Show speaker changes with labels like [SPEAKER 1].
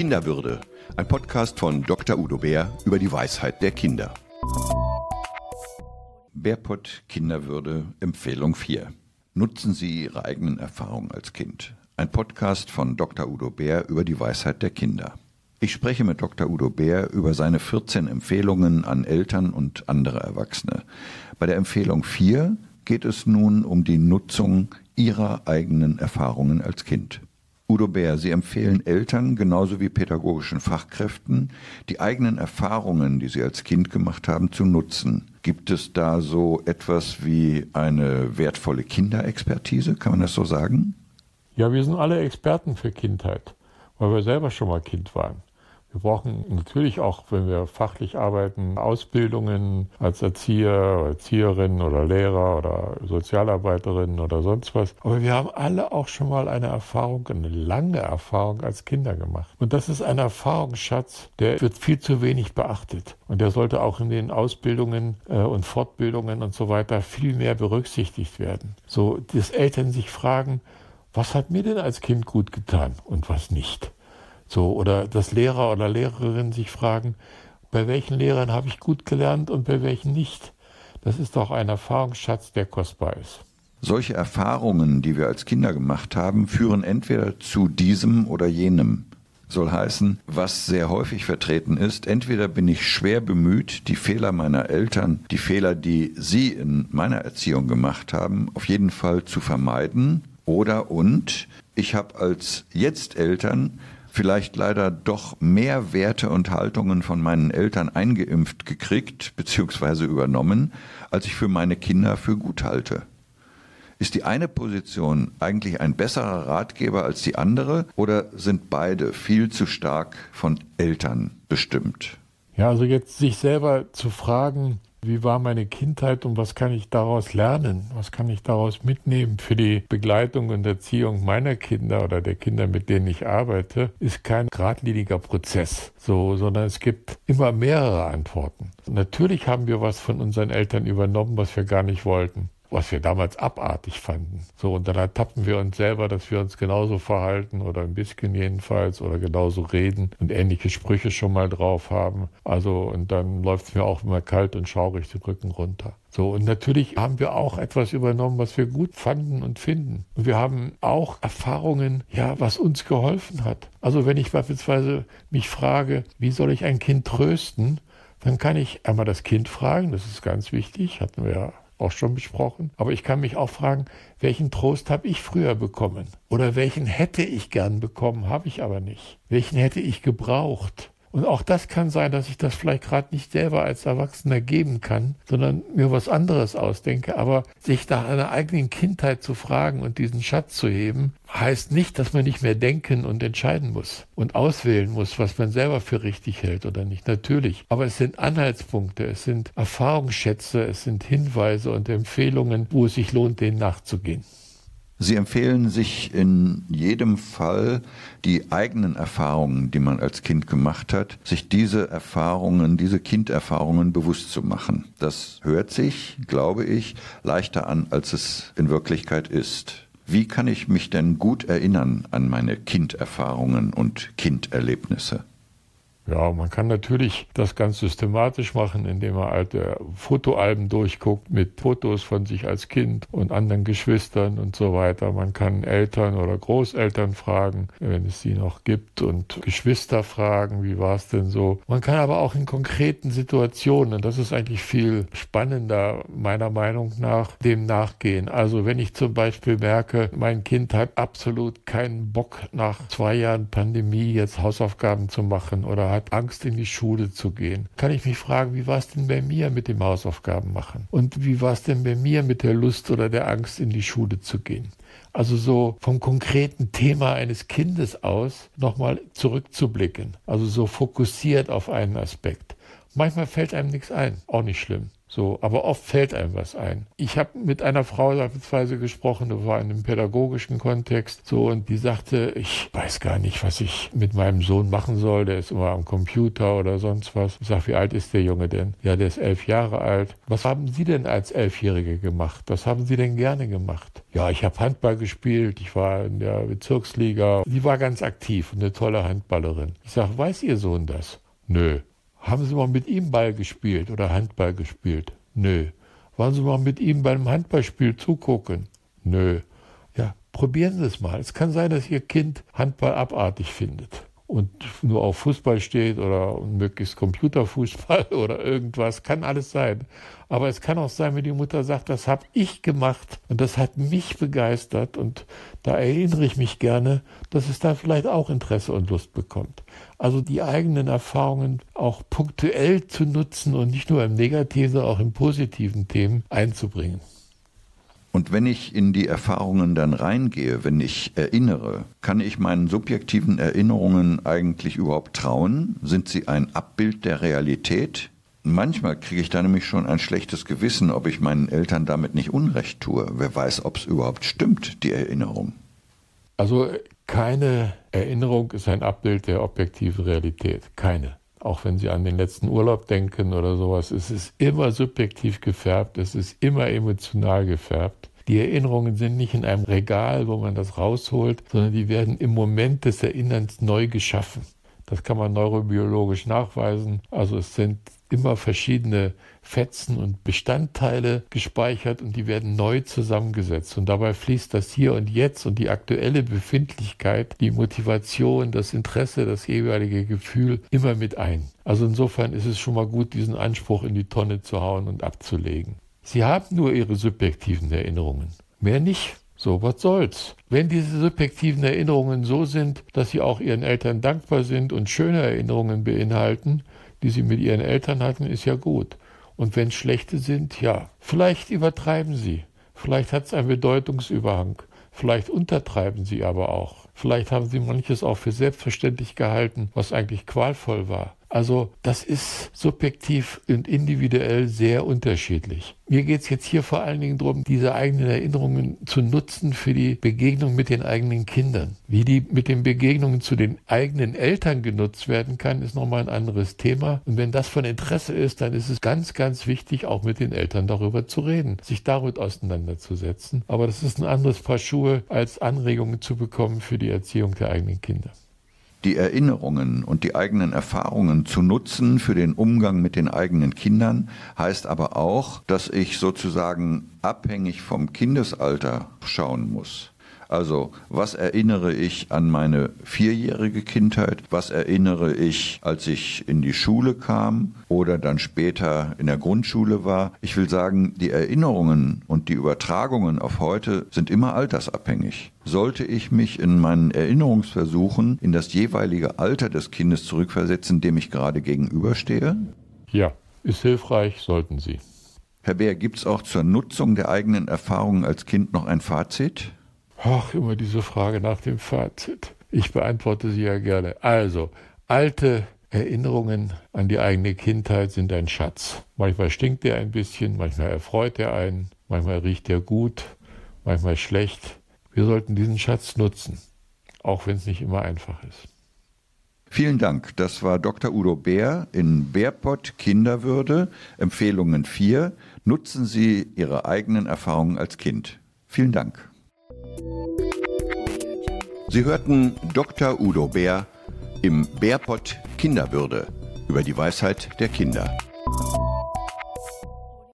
[SPEAKER 1] Kinderwürde, ein Podcast von Dr. Udo Bär über die Weisheit der Kinder. Bärpott Kinderwürde Empfehlung 4. Nutzen Sie Ihre eigenen Erfahrungen als Kind. Ein Podcast von Dr. Udo Bär über die Weisheit der Kinder. Ich spreche mit Dr. Udo Bär über seine 14 Empfehlungen an Eltern und andere Erwachsene. Bei der Empfehlung 4 geht es nun um die Nutzung Ihrer eigenen Erfahrungen als Kind. Udo Bär, Sie empfehlen Eltern genauso wie pädagogischen Fachkräften, die eigenen Erfahrungen, die sie als Kind gemacht haben, zu nutzen. Gibt es da so etwas wie eine wertvolle Kinderexpertise? Kann man das so sagen?
[SPEAKER 2] Ja, wir sind alle Experten für Kindheit, weil wir selber schon mal Kind waren. Wir brauchen natürlich auch, wenn wir fachlich arbeiten, Ausbildungen als Erzieher, oder Erzieherin oder Lehrer oder Sozialarbeiterin oder sonst was. Aber wir haben alle auch schon mal eine Erfahrung, eine lange Erfahrung als Kinder gemacht. Und das ist ein Erfahrungsschatz, der wird viel zu wenig beachtet. Und der sollte auch in den Ausbildungen äh, und Fortbildungen und so weiter viel mehr berücksichtigt werden. So, dass Eltern sich fragen, was hat mir denn als Kind gut getan und was nicht? So, oder dass Lehrer oder Lehrerinnen sich fragen, bei welchen Lehrern habe ich gut gelernt und bei welchen nicht. Das ist doch ein Erfahrungsschatz, der kostbar ist.
[SPEAKER 1] Solche Erfahrungen, die wir als Kinder gemacht haben, führen entweder zu diesem oder jenem. Soll heißen, was sehr häufig vertreten ist, entweder bin ich schwer bemüht, die Fehler meiner Eltern, die Fehler, die sie in meiner Erziehung gemacht haben, auf jeden Fall zu vermeiden, oder und ich habe als jetzt Eltern vielleicht leider doch mehr Werte und Haltungen von meinen Eltern eingeimpft gekriegt bzw. übernommen, als ich für meine Kinder für gut halte. Ist die eine Position eigentlich ein besserer Ratgeber als die andere oder sind beide viel zu stark von Eltern bestimmt?
[SPEAKER 2] Ja, also jetzt sich selber zu fragen, wie war meine Kindheit und was kann ich daraus lernen? Was kann ich daraus mitnehmen für die Begleitung und Erziehung meiner Kinder oder der Kinder, mit denen ich arbeite, ist kein geradliniger Prozess, so, sondern es gibt immer mehrere Antworten. Natürlich haben wir was von unseren Eltern übernommen, was wir gar nicht wollten was wir damals abartig fanden. So, und dann ertappen wir uns selber, dass wir uns genauso verhalten oder ein bisschen jedenfalls oder genauso reden und ähnliche Sprüche schon mal drauf haben. Also, und dann läuft es mir auch immer kalt und schaurig den Rücken runter. So, und natürlich haben wir auch etwas übernommen, was wir gut fanden und finden. Und wir haben auch Erfahrungen, ja, was uns geholfen hat. Also, wenn ich beispielsweise mich frage, wie soll ich ein Kind trösten, dann kann ich einmal das Kind fragen, das ist ganz wichtig, hatten wir ja auch schon besprochen. Aber ich kann mich auch fragen, welchen Trost habe ich früher bekommen? Oder welchen hätte ich gern bekommen, habe ich aber nicht. Welchen hätte ich gebraucht? Und auch das kann sein, dass ich das vielleicht gerade nicht selber als Erwachsener geben kann, sondern mir was anderes ausdenke. Aber sich nach einer eigenen Kindheit zu fragen und diesen Schatz zu heben, heißt nicht, dass man nicht mehr denken und entscheiden muss und auswählen muss, was man selber für richtig hält oder nicht. Natürlich. Aber es sind Anhaltspunkte, es sind Erfahrungsschätze, es sind Hinweise und Empfehlungen, wo es sich lohnt, denen nachzugehen.
[SPEAKER 1] Sie empfehlen sich in jedem Fall die eigenen Erfahrungen, die man als Kind gemacht hat, sich diese Erfahrungen, diese Kinderfahrungen bewusst zu machen. Das hört sich, glaube ich, leichter an, als es in Wirklichkeit ist. Wie kann ich mich denn gut erinnern an meine Kinderfahrungen und Kinderlebnisse?
[SPEAKER 2] Ja, man kann natürlich das ganz systematisch machen, indem man alte Fotoalben durchguckt mit Fotos von sich als Kind und anderen Geschwistern und so weiter. Man kann Eltern oder Großeltern fragen, wenn es sie noch gibt, und Geschwister fragen, wie war es denn so. Man kann aber auch in konkreten Situationen, und das ist eigentlich viel spannender meiner Meinung nach, dem nachgehen. Also wenn ich zum Beispiel merke, mein Kind hat absolut keinen Bock nach zwei Jahren Pandemie jetzt Hausaufgaben zu machen oder hat hat Angst, in die Schule zu gehen. Kann ich mich fragen, wie war es denn bei mir mit dem Hausaufgaben machen? Und wie war es denn bei mir mit der Lust oder der Angst, in die Schule zu gehen? Also so vom konkreten Thema eines Kindes aus nochmal zurückzublicken. Also so fokussiert auf einen Aspekt. Manchmal fällt einem nichts ein, auch nicht schlimm. So, aber oft fällt einem was ein. Ich habe mit einer Frau beispielsweise gesprochen, das war in einem pädagogischen Kontext, so und die sagte, ich weiß gar nicht, was ich mit meinem Sohn machen soll. Der ist immer am Computer oder sonst was. Ich sage, wie alt ist der Junge denn? Ja, der ist elf Jahre alt. Was haben Sie denn als Elfjährige gemacht? Was haben Sie denn gerne gemacht? Ja, ich habe Handball gespielt. Ich war in der Bezirksliga. Sie war ganz aktiv und eine tolle Handballerin. Ich sage, weiß Ihr Sohn das? Nö. Haben Sie mal mit ihm Ball gespielt oder Handball gespielt? Nö. Wollen Sie mal mit ihm beim Handballspiel zugucken? Nö. Ja, probieren Sie es mal. Es kann sein, dass Ihr Kind Handball abartig findet und nur auf Fußball steht oder möglichst Computerfußball oder irgendwas, kann alles sein. Aber es kann auch sein, wenn die Mutter sagt, das habe ich gemacht und das hat mich begeistert und da erinnere ich mich gerne, dass es da vielleicht auch Interesse und Lust bekommt. Also die eigenen Erfahrungen auch punktuell zu nutzen und nicht nur im negativen, sondern auch im positiven Themen einzubringen.
[SPEAKER 1] Und wenn ich in die Erfahrungen dann reingehe, wenn ich erinnere, kann ich meinen subjektiven Erinnerungen eigentlich überhaupt trauen? Sind sie ein Abbild der Realität? Manchmal kriege ich da nämlich schon ein schlechtes Gewissen, ob ich meinen Eltern damit nicht Unrecht tue. Wer weiß, ob es überhaupt stimmt, die Erinnerung.
[SPEAKER 2] Also keine Erinnerung ist ein Abbild der objektiven Realität. Keine auch wenn Sie an den letzten Urlaub denken oder sowas, es ist immer subjektiv gefärbt, es ist immer emotional gefärbt. Die Erinnerungen sind nicht in einem Regal, wo man das rausholt, sondern die werden im Moment des Erinnerns neu geschaffen. Das kann man neurobiologisch nachweisen. Also es sind immer verschiedene Fetzen und Bestandteile gespeichert und die werden neu zusammengesetzt. Und dabei fließt das Hier und Jetzt und die aktuelle Befindlichkeit, die Motivation, das Interesse, das jeweilige Gefühl immer mit ein. Also insofern ist es schon mal gut, diesen Anspruch in die Tonne zu hauen und abzulegen. Sie haben nur ihre subjektiven Erinnerungen. Mehr nicht. So, was soll's? Wenn diese subjektiven Erinnerungen so sind, dass sie auch ihren Eltern dankbar sind und schöne Erinnerungen beinhalten, die sie mit ihren Eltern hatten, ist ja gut. Und wenn schlechte sind, ja, vielleicht übertreiben sie. Vielleicht hat es einen Bedeutungsüberhang. Vielleicht untertreiben sie aber auch. Vielleicht haben sie manches auch für selbstverständlich gehalten, was eigentlich qualvoll war. Also das ist subjektiv und individuell sehr unterschiedlich. Mir geht es jetzt hier vor allen Dingen darum, diese eigenen Erinnerungen zu nutzen für die Begegnung mit den eigenen Kindern. Wie die mit den Begegnungen zu den eigenen Eltern genutzt werden kann, ist nochmal ein anderes Thema. Und wenn das von Interesse ist, dann ist es ganz, ganz wichtig, auch mit den Eltern darüber zu reden, sich damit auseinanderzusetzen. Aber das ist ein anderes Paar Schuhe, als Anregungen zu bekommen für die Erziehung der eigenen Kinder
[SPEAKER 1] die Erinnerungen und die eigenen Erfahrungen zu nutzen für den Umgang mit den eigenen Kindern, heißt aber auch, dass ich sozusagen abhängig vom Kindesalter schauen muss. Also, was erinnere ich an meine vierjährige Kindheit? Was erinnere ich, als ich in die Schule kam oder dann später in der Grundschule war? Ich will sagen, die Erinnerungen und die Übertragungen auf heute sind immer altersabhängig. Sollte ich mich in meinen Erinnerungsversuchen in das jeweilige Alter des Kindes zurückversetzen, dem ich gerade gegenüberstehe?
[SPEAKER 2] Ja, ist hilfreich, sollten Sie.
[SPEAKER 1] Herr Bär, gibt es auch zur Nutzung der eigenen Erfahrungen als Kind noch ein Fazit?
[SPEAKER 2] Ach, immer diese Frage nach dem Fazit. Ich beantworte sie ja gerne. Also, alte Erinnerungen an die eigene Kindheit sind ein Schatz. Manchmal stinkt er ein bisschen, manchmal erfreut er einen, manchmal riecht er gut, manchmal schlecht. Wir sollten diesen Schatz nutzen, auch wenn es nicht immer einfach ist.
[SPEAKER 1] Vielen Dank. Das war Dr. Udo Bär in Bärpott Kinderwürde, Empfehlungen 4. Nutzen Sie Ihre eigenen Erfahrungen als Kind. Vielen Dank. Sie hörten Dr. Udo Bär im Bärpott Kinderwürde über die Weisheit der Kinder.